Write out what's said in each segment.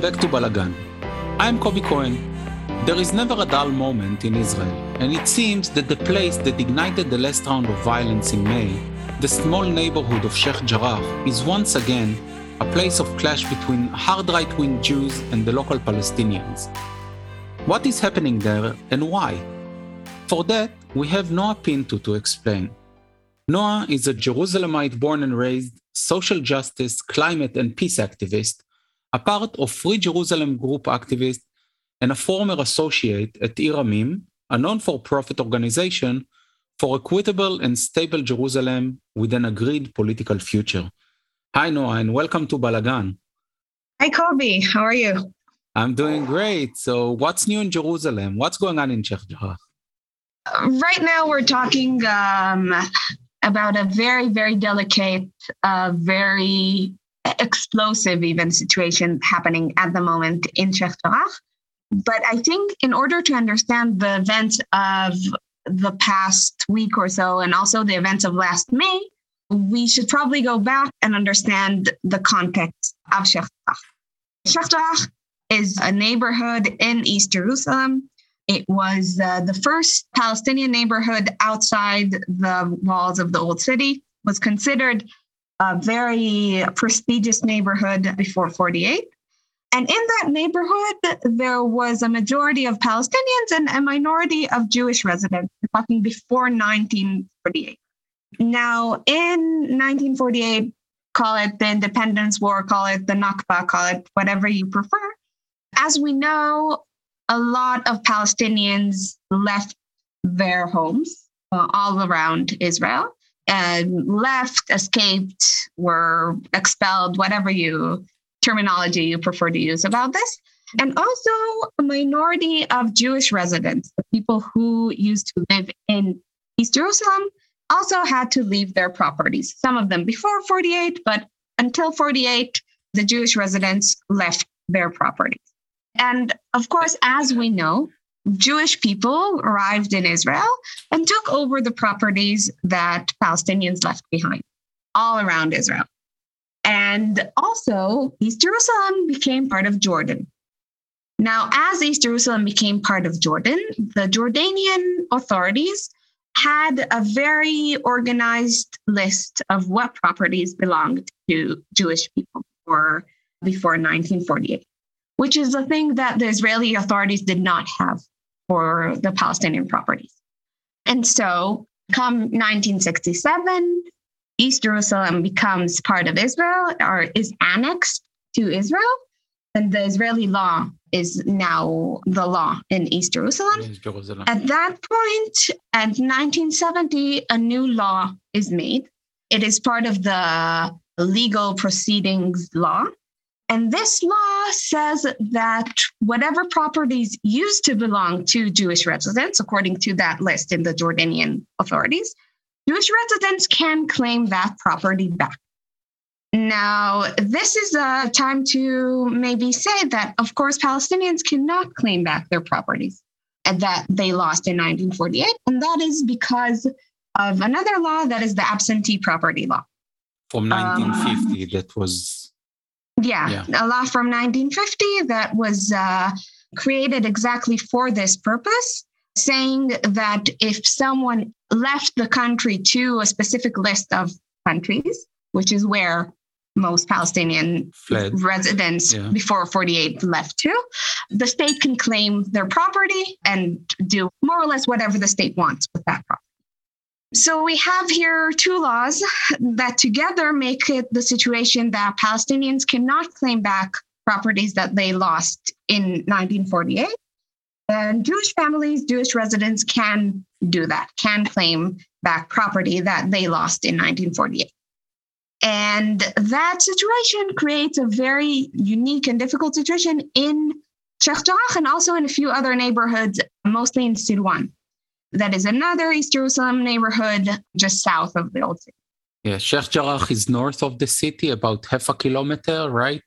Back to Balagan. I'm Kobi Cohen. There is never a dull moment in Israel, and it seems that the place that ignited the last round of violence in May, the small neighborhood of Sheikh Jarrah, is once again a place of clash between hard right wing Jews and the local Palestinians. What is happening there and why? For that, we have Noah Pinto to explain. Noah is a Jerusalemite born and raised social justice, climate, and peace activist, a part of Free Jerusalem Group activist, and a former associate at Ir Amim, a non for profit organization for equitable and stable Jerusalem with an agreed political future. Hi, Noah, and welcome to Balagan. Hi, Kobi. How are you? I'm doing great. So, what's new in Jerusalem? What's going on in Sheikh Jarrah? Right now, we're talking um, about a very, very delicate, uh, very explosive, even situation happening at the moment in Sheikh Jarrah. But I think in order to understand the events of the past week or so, and also the events of last May, we should probably go back and understand the context of Sheikh Jarrah. Sheikh Jarrah is a neighborhood in East Jerusalem. It was uh, the first Palestinian neighborhood outside the walls of the old city, was considered a very prestigious neighborhood before 48. And in that neighborhood, there was a majority of Palestinians and a minority of Jewish residents. Talking before 1948. Now, in 1948, call it the Independence War, call it the Nakba, call it whatever you prefer. As we know, a lot of Palestinians left their homes uh, all around Israel and left, escaped, were expelled, whatever you terminology you prefer to use about this. And also a minority of Jewish residents, the people who used to live in East Jerusalem, also had to leave their properties. Some of them before 48, but until 48, the Jewish residents left their properties. And of course, as we know, Jewish people arrived in Israel and took over the properties that Palestinians left behind all around Israel. And also, East Jerusalem became part of Jordan. Now, as East Jerusalem became part of Jordan, the Jordanian authorities had a very organized list of what properties belonged to Jewish people before, before 1948 which is a thing that the Israeli authorities did not have for the Palestinian properties. And so, come 1967, East Jerusalem becomes part of Israel or is annexed to Israel. And the Israeli law is now the law in East Jerusalem. East Jerusalem. At that point, at 1970, a new law is made. It is part of the legal proceedings law. And this law says that whatever properties used to belong to Jewish residents, according to that list in the Jordanian authorities, Jewish residents can claim that property back. Now, this is a time to maybe say that, of course, Palestinians cannot claim back their properties that they lost in 1948. And that is because of another law that is the absentee property law. From 1950, um, that was yeah, yeah, a law from 1950 that was uh, created exactly for this purpose, saying that if someone left the country to a specific list of countries, which is where most Palestinian Fled. residents yeah. before 48 left to, the state can claim their property and do more or less whatever the state wants with that property. So we have here two laws that together make it the situation that Palestinians cannot claim back properties that they lost in 1948. And Jewish families, Jewish residents can do that, can claim back property that they lost in 1948. And that situation creates a very unique and difficult situation in Sheikh and also in a few other neighborhoods, mostly in Silwan that is another East Jerusalem neighborhood just south of the old city. Yeah, Sheikh Jarrah is north of the city, about half a kilometer, right?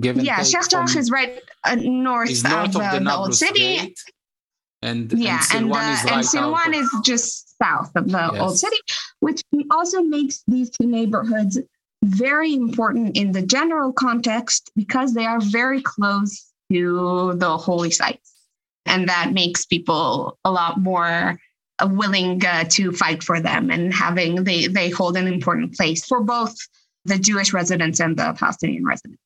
Given yeah, Sheikh Jarrah is right uh, north, north, of, of the, the, old city. Gate. And yeah, and, Silwan, uh, is, right and Silwan is just south of the yes. old city, which also makes these two neighborhoods very important in the general context because they are very close to the holy sites. And that makes people a lot more uh, willing uh, to fight for them and having they they hold an important place for both the Jewish residents and the Palestinian residents.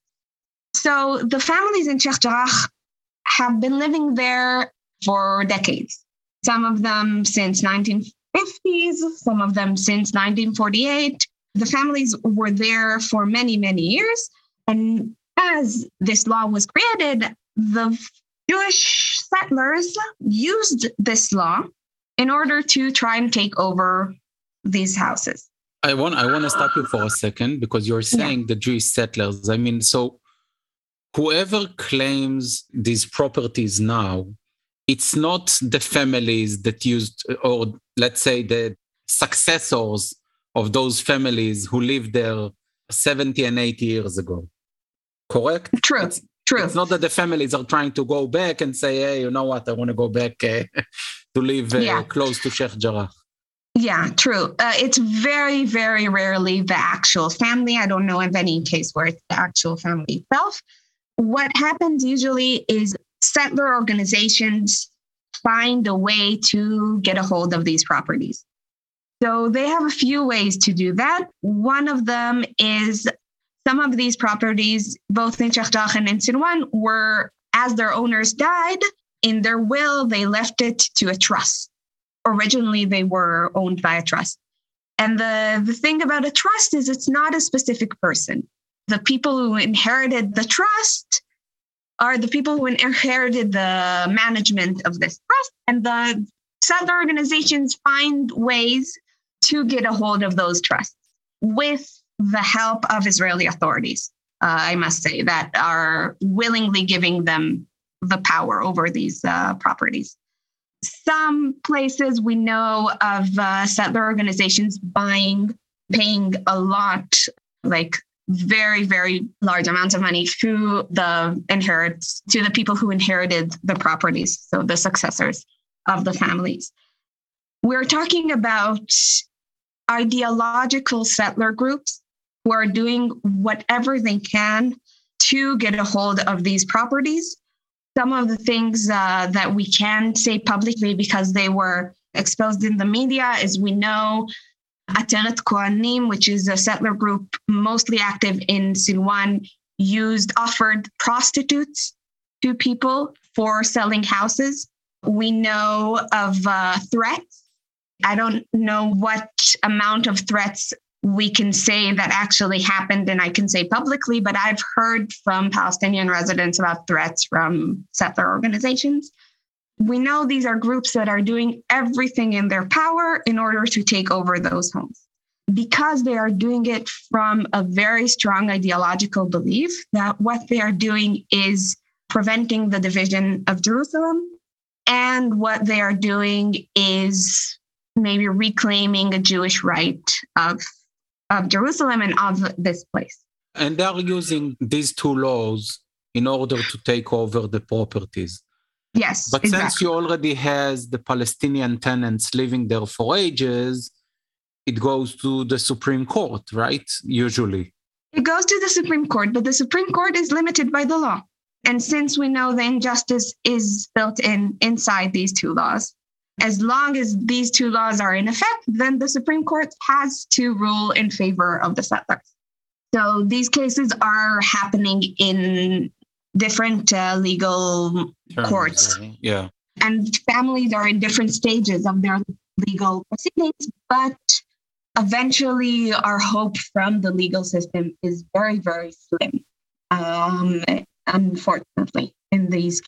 So the families in Sheikh Jarrah have been living there for decades. Some of them since 1950s, some of them since 1948. The families were there for many, many years. And as this law was created, the Jewish settlers used this law in order to try and take over these houses. I want I want to stop you for a second because you're saying yeah. the Jewish settlers. I mean, so whoever claims these properties now, it's not the families that used, or let's say the successors of those families who lived there 70 and 80 years ago. Correct? True. It's, True. It's not that the families are trying to go back and say, hey, you know what, I want to go back uh, to live uh, yeah. close to Sheikh Jarrah. Yeah, true. Uh, it's very, very rarely the actual family. I don't know of any case where it's the actual family itself. What happens usually is settler organizations find a way to get a hold of these properties. So they have a few ways to do that. One of them is some of these properties, both in Sheikh and in Silwan, were, as their owners died, in their will, they left it to a trust. Originally, they were owned by a trust. And the, the thing about a trust is it's not a specific person. The people who inherited the trust are the people who inherited the management of this trust. And the settler organizations find ways to get a hold of those trusts with the help of Israeli authorities, uh, I must say, that are willingly giving them the power over these uh, properties. Some places we know of uh, settler organizations buying, paying a lot, like very, very large amounts of money to the inherits, to the people who inherited the properties, so the successors of the families. We're talking about ideological settler groups who are doing whatever they can to get a hold of these properties. Some of the things uh, that we can say publicly because they were exposed in the media is we know Ateret Kohanim, which is a settler group mostly active in Silwan, used offered prostitutes to people for selling houses. We know of uh, threats. I don't know what amount of threats we can say that actually happened and I can say publicly, but I've heard from Palestinian residents about threats from settler organizations. We know these are groups that are doing everything in their power in order to take over those homes. Because they are doing it from a very strong ideological belief that what they are doing is preventing the division of Jerusalem. And what they are doing is maybe reclaiming a Jewish right of of Jerusalem and of this place. And they are using these two laws in order to take over the properties. Yes. But exactly. since you already has the Palestinian tenants living there for ages, it goes to the Supreme Court, right? Usually. It goes to the Supreme Court, but the Supreme Court is limited by the law. And since we know the injustice is built in inside these two laws, as long as these two laws are in effect, then the Supreme Court has to rule in favor of the settlers. So these cases are happening in different uh, legal Terms, courts. Yeah. And families are in different stages of their legal proceedings, but eventually our hope from the legal system is very, very slim, um, unfortunately, in these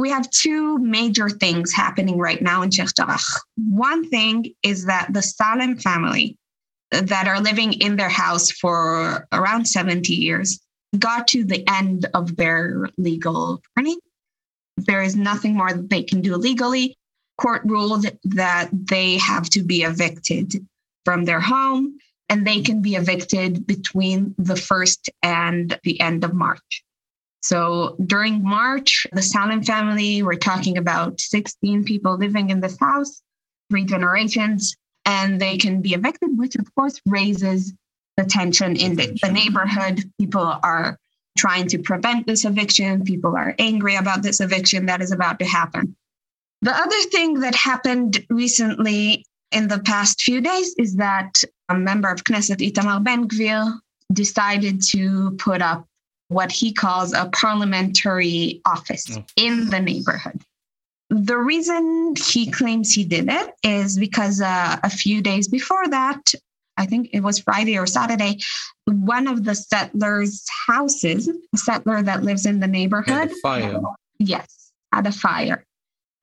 we have two major things happening right now in Jarrah. One thing is that the Salem family that are living in their house for around 70 years got to the end of their legal journey. There is nothing more that they can do legally. Court ruled that they have to be evicted from their home and they can be evicted between the first and the end of March. So during March, the Salem family, we're talking about 16 people living in this house, three generations, and they can be evicted, which of course raises the tension in the, the neighborhood. People are trying to prevent this eviction. People are angry about this eviction that is about to happen. The other thing that happened recently in the past few days is that a member of Knesset, Itamar Ben Gvir, decided to put up what he calls a parliamentary office oh. in the neighborhood. The reason he claims he did it is because uh, a few days before that, I think it was Friday or Saturday, one of the settlers' houses, a settler that lives in the neighborhood, had fire. Yes, had a fire.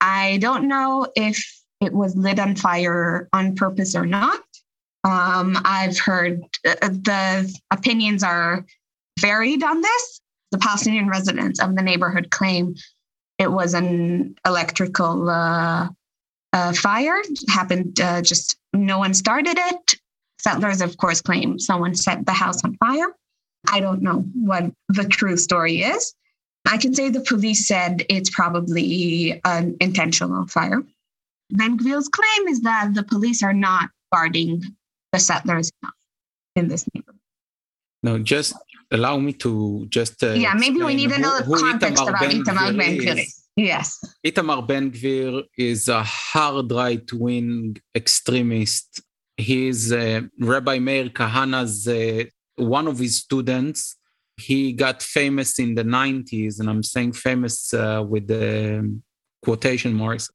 I don't know if it was lit on fire on purpose or not. Um, I've heard uh, the opinions are varied on this. The Palestinian residents of the neighborhood claim it was an electrical uh, uh, fire. It happened uh, just no one started it. Settlers, of course, claim someone set the house on fire. I don't know what the true story is. I can say the police said it's probably an intentional fire. Ben Gvir's claim is that the police are not guarding the settlers in this neighborhood. No, just allow me to just. Uh, yeah, maybe we need another context Itamar about Itamar Ben Gvir. Yes. Itamar Ben Gvir is a hard right wing extremist. He is uh, Rabbi Meir Kahane's uh, one of his students. He got famous in the 90s, and I'm saying famous uh, with the quotation marks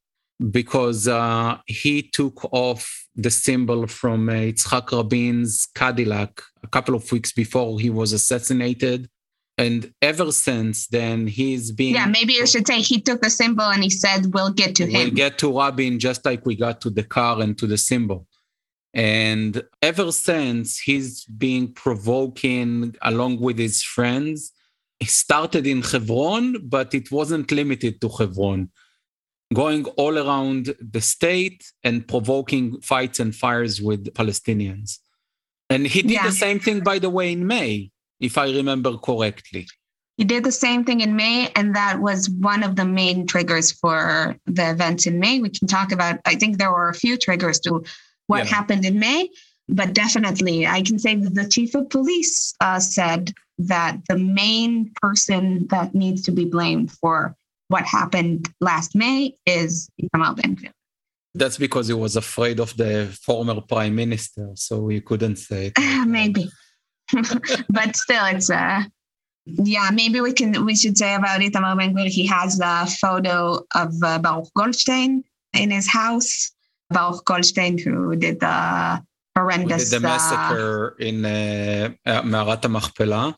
because uh, he took off the symbol from uh, Yitzhak Rabin's Cadillac a couple of weeks before he was assassinated. And ever since then, he's been. Yeah, maybe you should say he took the symbol and he said, We'll get to we'll him. We'll get to Rabin just like we got to the car and to the symbol. And ever since, he's been provoking along with his friends. He started in Hebron, but it wasn't limited to Hebron going all around the state and provoking fights and fires with Palestinians. And he did yeah. the same thing, by the way, in May, if I remember correctly. He did the same thing in May, and that was one of the main triggers for the events in May. We can talk about, I think there were a few triggers to what yeah. happened in May, but definitely I can say that the chief of police uh, said that the main person that needs to be blamed for what happened last May is Itamar Ben Gvir. That's because he was afraid of the former prime minister, so he couldn't say it. maybe, but still, it's uh, yeah. Maybe we can we should say about Itamar Ben Gvir. He has a photo of uh, Baruch Goldstein in his house. Baruch Goldstein, who did the horrendous did the massacre uh, in uh, Me'arat HaMachpelah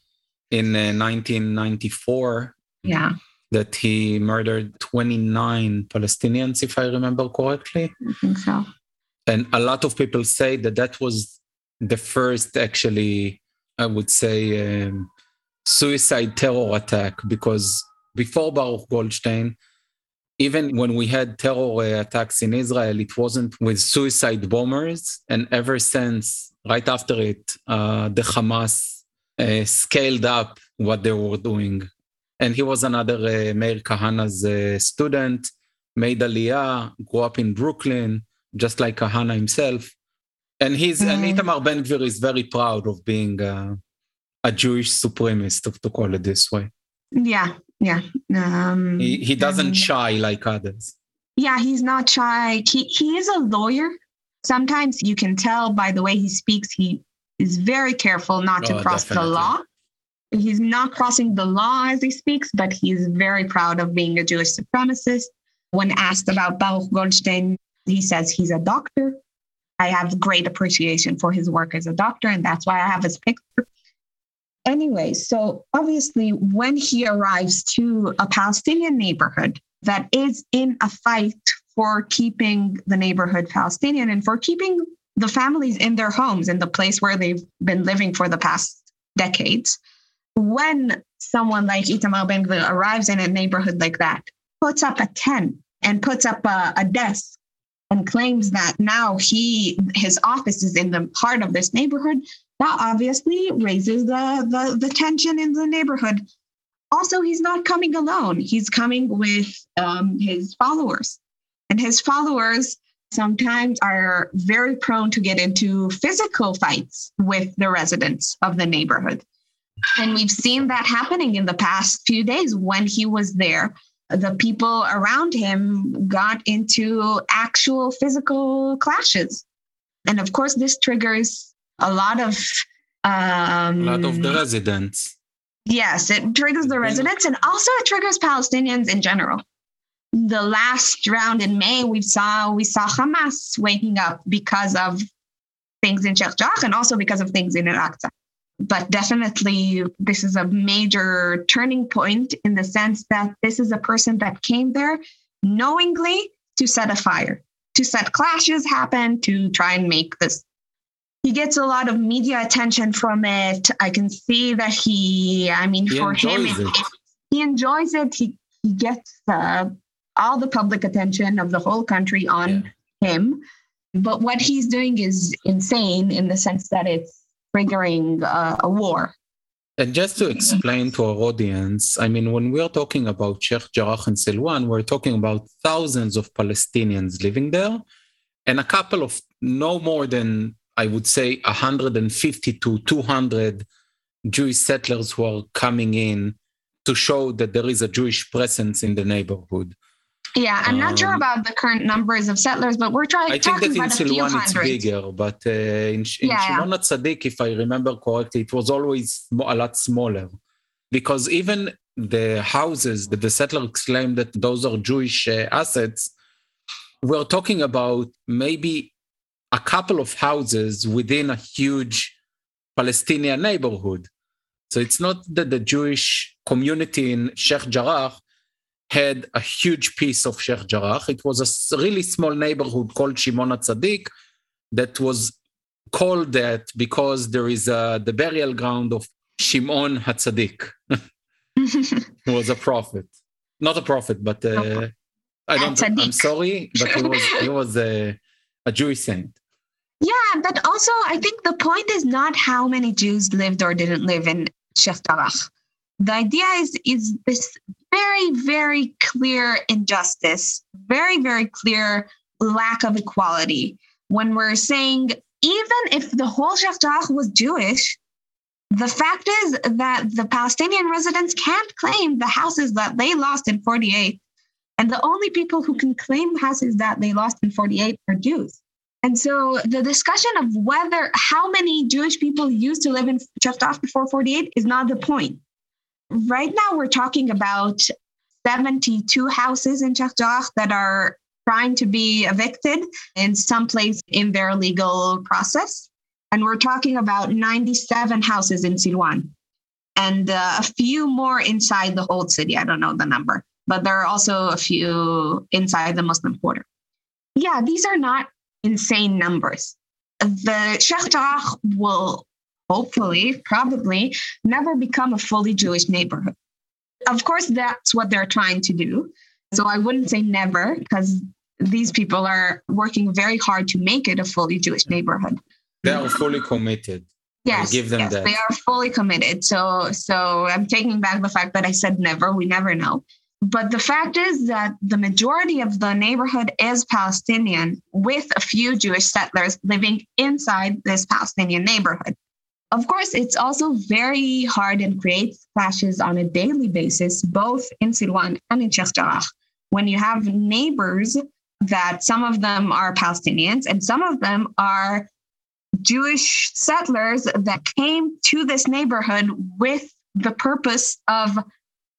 in uh, 1994. Yeah that he murdered 29 Palestinians, if I remember correctly. I think so. And a lot of people say that that was the first, actually, I would say, um, suicide terror attack because before Baruch Goldstein, even when we had terror attacks in Israel, it wasn't with suicide bombers. And ever since, right after it, uh, the Hamas uh, scaled up what they were doing and he was another uh, Meir Kahane's uh, student, made Aliyah, grew up in Brooklyn, just like Kahana himself. And he's mm. and Itamar Ben Gvir is very proud of being uh, a Jewish supremacist, to call it this way. Yeah, yeah. Um, he, he doesn't um, shy like others. Yeah, he's not shy. He, he is a lawyer. Sometimes you can tell by the way he speaks, he is very careful not to oh, cross definitely. the law he's not crossing the law as he speaks, but he's very proud of being a Jewish supremacist. When asked about Baruch Goldstein, he says he's a doctor. I have great appreciation for his work as a doctor, and that's why I have his picture. Anyway, so obviously, when he arrives to a Palestinian neighborhood that is in a fight for keeping the neighborhood Palestinian and for keeping the families in their homes in the place where they've been living for the past decades, when someone like Itamar Ben arrives in a neighborhood like that, puts up a tent and puts up a, a desk and claims that now he his office is in the heart of this neighborhood, that obviously raises the, the, the tension in the neighborhood. Also, he's not coming alone. He's coming with um, his followers. And his followers sometimes are very prone to get into physical fights with the residents of the neighborhood. And we've seen that happening in the past few days when he was there. The people around him got into actual physical clashes. And of course, this triggers a lot of um, a lot of the residents. Yes, it triggers the residents and also it triggers Palestinians in general. The last round in May, we saw we saw Hamas waking up because of things in Sheikh Jarrah and also because of things in Al-Aqsa. But definitely, this is a major turning point in the sense that this is a person that came there knowingly to set a fire, to set clashes happen, to try and make this he gets a lot of media attention from it. I can see that he, I mean, He for him, it. he enjoys it. He, he gets uh, all the public attention of the whole country on him. But what he's doing is insane in the sense that it's triggering uh, a war. And just to explain to our audience, I mean, when we're talking about Sheikh Jarrah and Silwan, we're talking about thousands of Palestinians living there and a couple of no more than, I would say, 150 to 200 Jewish settlers who are coming in to show that there is a Jewish presence in the neighborhood. Yeah, I'm not sure Um, about the current numbers of settlers, but we're trying I think talking that in about a few Silwan it's bigger, but uh, in, in Yeah, yeah. Tzadik, if I remember correctly, it was always a lot smaller. Because even the houses that the settlers claim that those are Jewish uh, assets, we're talking about maybe a couple of houses within a huge Palestinian neighborhood. So it's not that the Jewish community in Sheikh Jarrah had a huge piece of Sheikh Jarrah. It was a really small neighborhood called Shimon Tzadik that was called that because there is uh, the burial ground of Shimon Hatzadik, who was a prophet. Not a prophet, but uh, I don't. I'm sorry, but he was he was a, a Jewish saint. Yeah, but also I think the point is not how many Jews lived or didn't live in Sheikh Jarrah. The idea is is this very very clear injustice, very very clear lack of equality. When we're saying even if the whole Sheikh was Jewish, the fact is that the Palestinian residents can't claim the houses that they lost in 48. And the only people who can claim houses that they lost in 48 are Jews. And so the discussion of whether how many Jewish people used to live in Sheikh before 48 is not the point. Right now, we're talking about 72 houses in Sheikh that are trying to be evicted in some place in their legal process. And we're talking about 97 houses in Silwan and uh, a few more inside the old city. I don't know the number, but there are also a few inside the Muslim quarter. Yeah, these are not insane numbers. The Sheikh Jarrah will hopefully, probably, never become a fully Jewish neighborhood. Of course, that's what they're trying to do. So I wouldn't say never, because these people are working very hard to make it a fully Jewish neighborhood. They are fully committed. Yes, give them yes, that. they are fully committed. So, so I'm taking back the fact that I said never. We never know. But the fact is that the majority of the neighborhood is Palestinian, with a few Jewish settlers living inside this Palestinian neighborhood. Of course, it's also very hard and creates clashes on a daily basis, both in Silwan and in Sheikh Jarrah, when you have neighbors that some of them are Palestinians and some of them are Jewish settlers that came to this neighborhood with the purpose of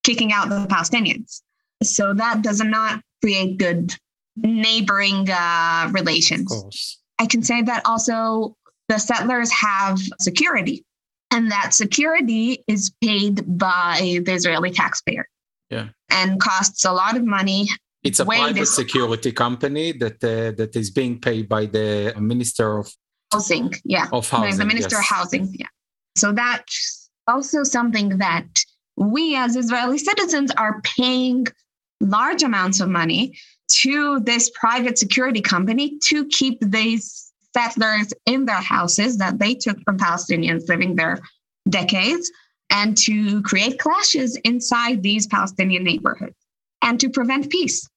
kicking out the Palestinians. So that does not create good neighboring uh, relations. I can say that also the settlers have security, and that security is paid by the Israeli taxpayer. Yeah. And costs a lot of money. It's a private this- security company that uh, that is being paid by the Minister of, Housing, yeah. of Housing. the Minister yes. of Housing. Yeah. So that's also something that we as Israeli citizens are paying large amounts of money to this private security company to keep these settlers in their houses that they took from Palestinians living there decades and to create clashes inside these Palestinian neighborhoods and to prevent peace.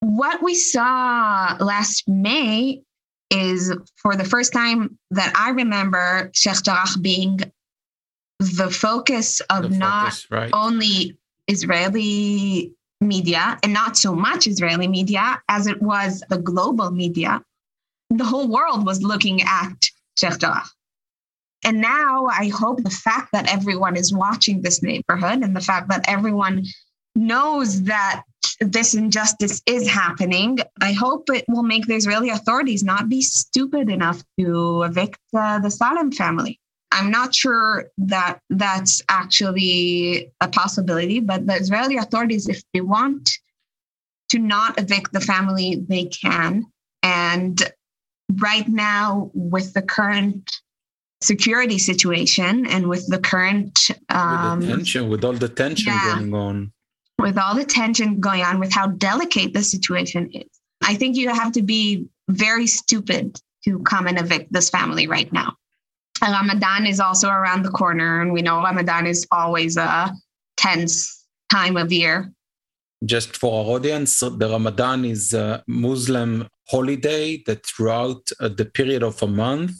what we saw last May is for the first time that I remember Sheikh Jarrah being the focus of The not focus, right? only Israeli media and not so much Israeli media as it was the global media. The whole world was looking at Sheikh And now I hope the fact that everyone is watching this neighborhood and the fact that everyone knows that this injustice is happening, I hope it will make the Israeli authorities not be stupid enough to evict uh, the Salem family. I'm not sure that that's actually a possibility, but the Israeli authorities, if they want to not evict the family, they can. And right now, with the current security situation and with the current um, with the tension, with all the tension yeah. going on. with all the tension going on, with how delicate the situation is, I think you have to be very stupid to come and evict this family right now. Ramadan is also around the corner, and we know Ramadan is always a tense time of year. Just for our audience, the Ramadan is a Muslim holiday that throughout uh, the period of a month,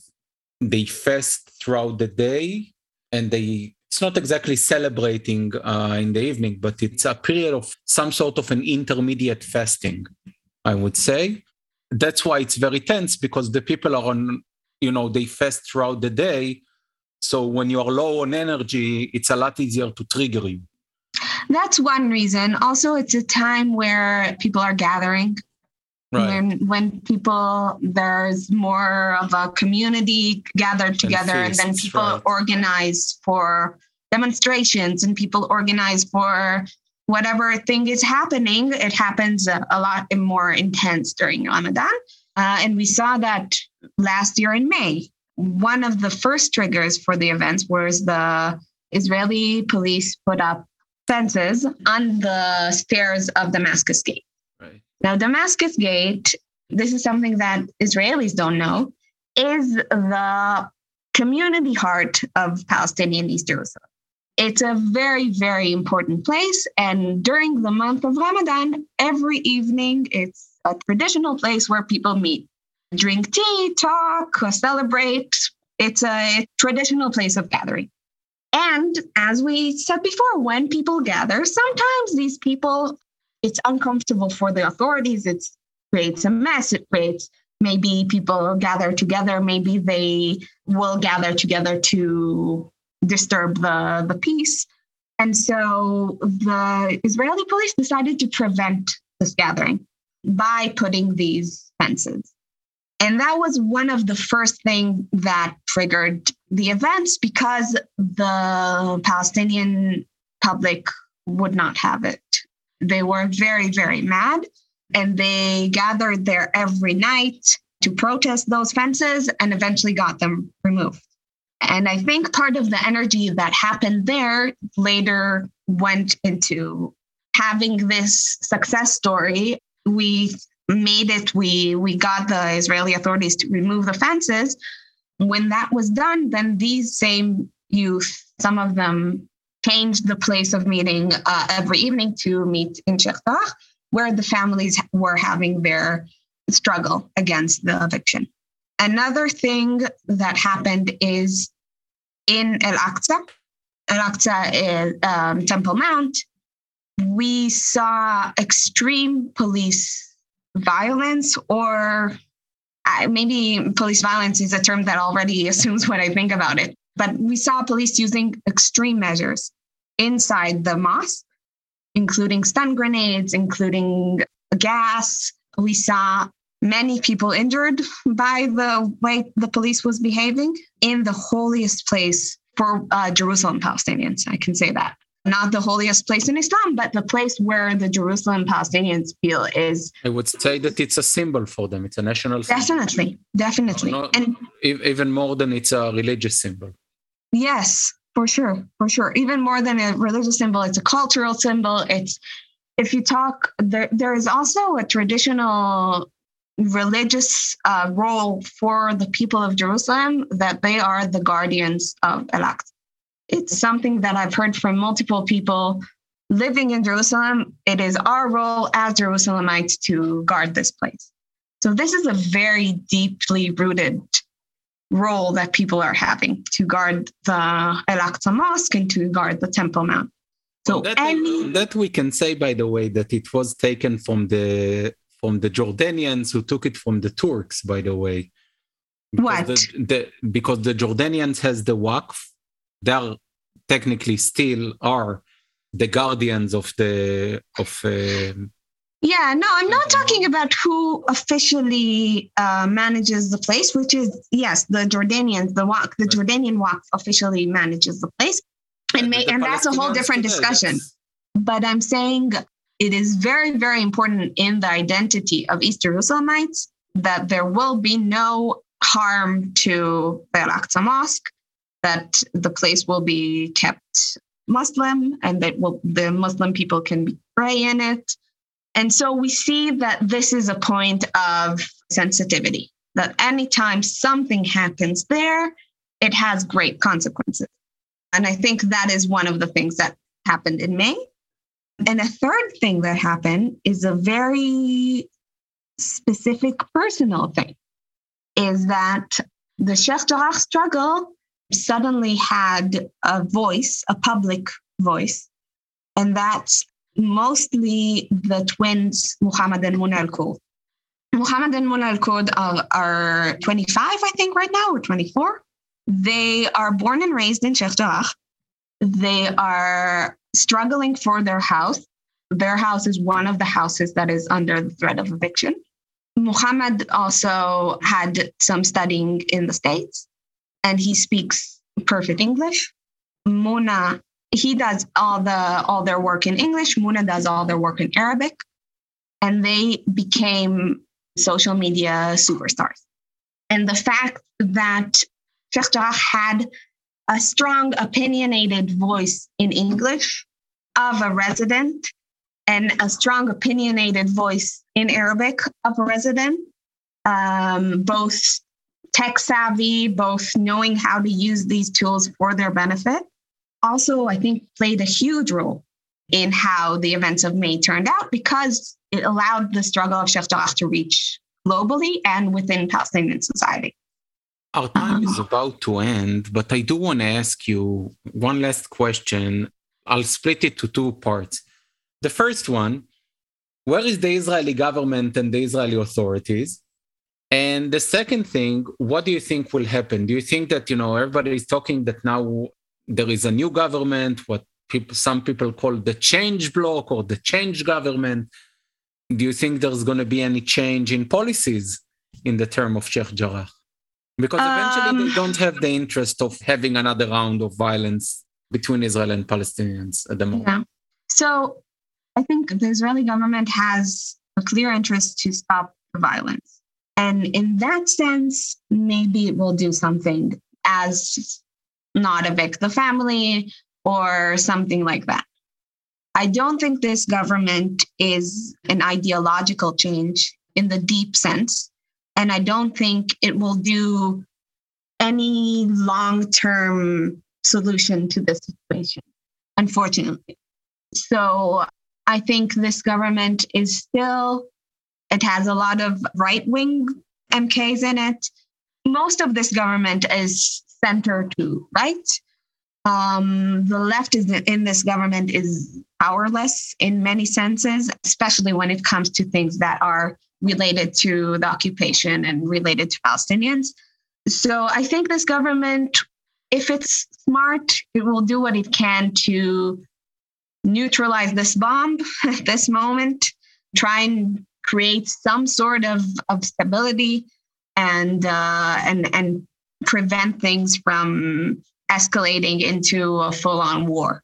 they fast throughout the day and they it's not exactly celebrating uh, in the evening, but it's a period of some sort of an intermediate fasting, I would say. That's why it's very tense because the people are on, you know, they fast throughout the day. So when you are low on energy, it's a lot easier to trigger you. That's one reason. Also, it's a time where people are gathering. Right. When when people there's more of a community gathered together, and, then people right. organize for demonstrations, and people organize for whatever thing is happening. It happens a, a lot more intense during Ramadan, uh, and we saw that last year in May. One of the first triggers for the events was the Israeli police put up fences on the stairs of Damascus Gate. Now, Damascus Gate, this is something that Israelis don't know, is the community heart of Palestinian East Jerusalem. It's a very, very important place. And during the month of Ramadan, every evening, it's a traditional place where people meet, drink tea, talk, celebrate. It's a traditional place of gathering. And as we said before, when people gather, sometimes these people, it's uncomfortable for the authorities. It creates a mess. It creates maybe people gather together. Maybe they will gather together to disturb the, the peace. And so the Israeli police decided to prevent this gathering by putting these fences. And that was one of the first things that triggered the events because the Palestinian public would not have it. They were very, very mad and they gathered there every night to protest those fences and eventually got them removed. And I think part of the energy that happened there later went into having this success story. We made it, we we got the Israeli authorities to remove the fences. When that was done, then these same youth, some of them changed the place of meeting uh, every evening to meet in Sheikh where the families were having their struggle against the eviction. Another thing that happened is in El Aqsa, El Aqsa is um, Temple Mount, we saw extreme police violence or uh, maybe police violence is a term that already assumes what I think about it. But we saw police using extreme measures inside the mosque, including stun grenades, including gas. We saw many people injured by the way the police was behaving in the holiest place for uh, Jerusalem Palestinians. I can say that. Not the holiest place in Islam, but the place where the Jerusalem Palestinians feel is I would say that it's a symbol for them. It's a national symbol. definitely, definitely. No, and Even more than it's a religious symbol. Yes, for sure, for sure. Even more than a religious symbol, it's a cultural symbol. It's if you talk there, there is also a traditional religious uh, role for the people of Jerusalem that they are the guardians of Al It's something that I've heard from multiple people living in Jerusalem, it is our role as Jerusalemites to guard this place. So this is a very deeply rooted role that people are having to guard the Al Aqsa Mosque and to guard the Temple Mount. So that, any... that we can say, by the way, that it was taken from the from the Jordanians who took it from the Turks, by the way. Because what? The, the, because the Jordanians has the Waqf, they technically still are the guardians of the of. Uh, yeah, no, I'm not talking about who officially uh, manages the place, which is yes, the Jordanians, the Waqf, the Jordanian Waqf officially manages the place, and may, and that's a whole different discussion. But I'm saying it is very, very important in the identity of East Jerusalemites that there will be no harm to the Al-Aqsa Mosque, that the place will be kept Muslim and that will, the Muslim people can pray in it. And so we see that this is a point of sensitivity, that anytime something happens there, it has great consequences. And I think that is one of the things that happened in May. And a third thing that happened is a very specific personal thing is that the Sheikh Jarrah struggle suddenly had a voice, a public voice, and that's mostly the twins, Muhammad and Muna al Muhammad and Muna are, are 25, I think, right now, or 24. They are born and raised in Sheikh Jarrah. They are struggling for their house. Their house is one of the houses that is under the threat of eviction. Muhammad also had some studying in the States and he speaks perfect English. Muna, he does all the all their work in English. Muna does all their work in Arabic. And they became social media superstars. And the fact that Sheikh had a strong opinionated voice in English of a resident and a strong opinionated voice in Arabic of a resident, um, both tech savvy, both knowing how to use these tools for their benefit. Also, I think played a huge role in how the events of May turned out because it allowed the struggle of Sheikh to reach globally and within Palestinian society. Our time is uh-huh. about to end, but I do want to ask you one last question. I'll split it to two parts. The first one where is the Israeli government and the Israeli authorities? And the second thing, what do you think will happen? Do you think that, you know, everybody is talking that now there is a new government, what people, some people call the change block or the change government? Do you think there's going to be any change in policies in the term of Sheikh Jarrah? Because eventually um, they don't have the interest of having another round of violence between Israel and Palestinians at the moment. Yeah. So I think the Israeli government has a clear interest to stop the violence. And in that sense, maybe it will do something as not evict the family or something like that. I don't think this government is an ideological change in the deep sense. And I don't think it will do any long term solution to this situation, unfortunately. So I think this government is still, it has a lot of right wing MKs in it. Most of this government is center to right. Um, the left is in this government is powerless in many senses, especially when it comes to things that are related to the occupation and related to Palestinians. So I think this government, if it's smart, it will do what it can to neutralize this bomb at this moment, try and create some sort of, of stability and uh, and and prevent things from escalating into a full-on war.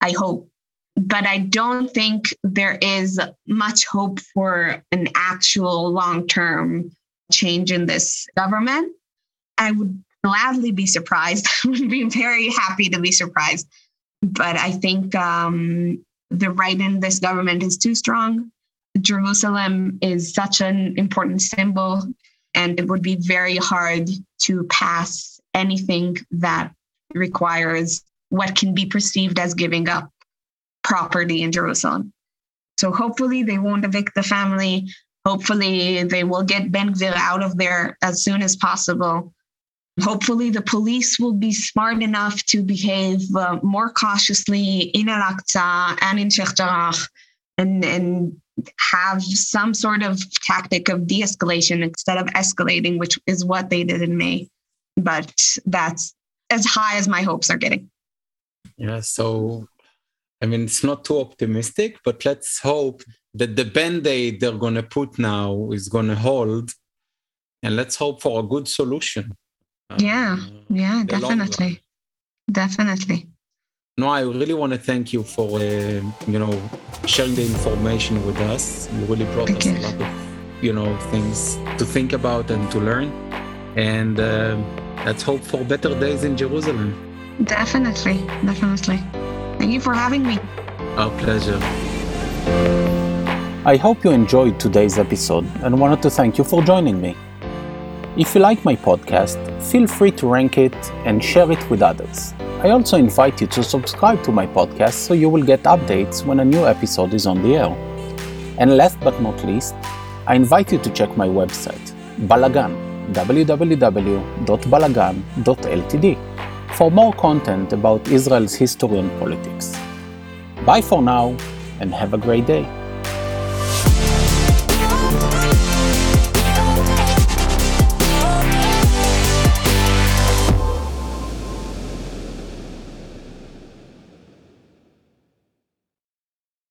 I hope. But I don't think there is much hope for an actual long-term change in this government. I would gladly be surprised. I would be very happy to be surprised but I think um, the right in this government is too strong. Jerusalem is such an important symbol, and it would be very hard to pass anything that requires what can be perceived as giving up property in Jerusalem. So hopefully they won't evict the family. Hopefully they will get Ben Gvir out of there as soon as possible. Hopefully the police will be smart enough to behave uh, more cautiously in Al-Aqsa and in Sheikh Jarrah and, and have some sort of tactic of de-escalation instead of escalating, which is what they did in May. But that's as high as my hopes are getting. Yeah, so I mean, it's not too optimistic, but let's hope that the band aid they're going to put now is going to hold. And let's hope for a good solution. Yeah, uh, yeah, definitely. Definitely. No, I really want to thank you for, uh, you know, sharing the information with us. You really brought thank us you. a lot of, you know, things to think about and to learn. And uh, let's hope for better days in Jerusalem. Definitely, definitely. Thank you for having me. Our pleasure. I hope you enjoyed today's episode and wanted to thank you for joining me. If you like my podcast, feel free to rank it and share it with others. I also invite you to subscribe to my podcast so you will get updates when a new episode is on the air. And last but not least, I invite you to check my website, Balagan, www.balagan.ltd for more content about Israel's history and politics. Bye for now, and have a great day.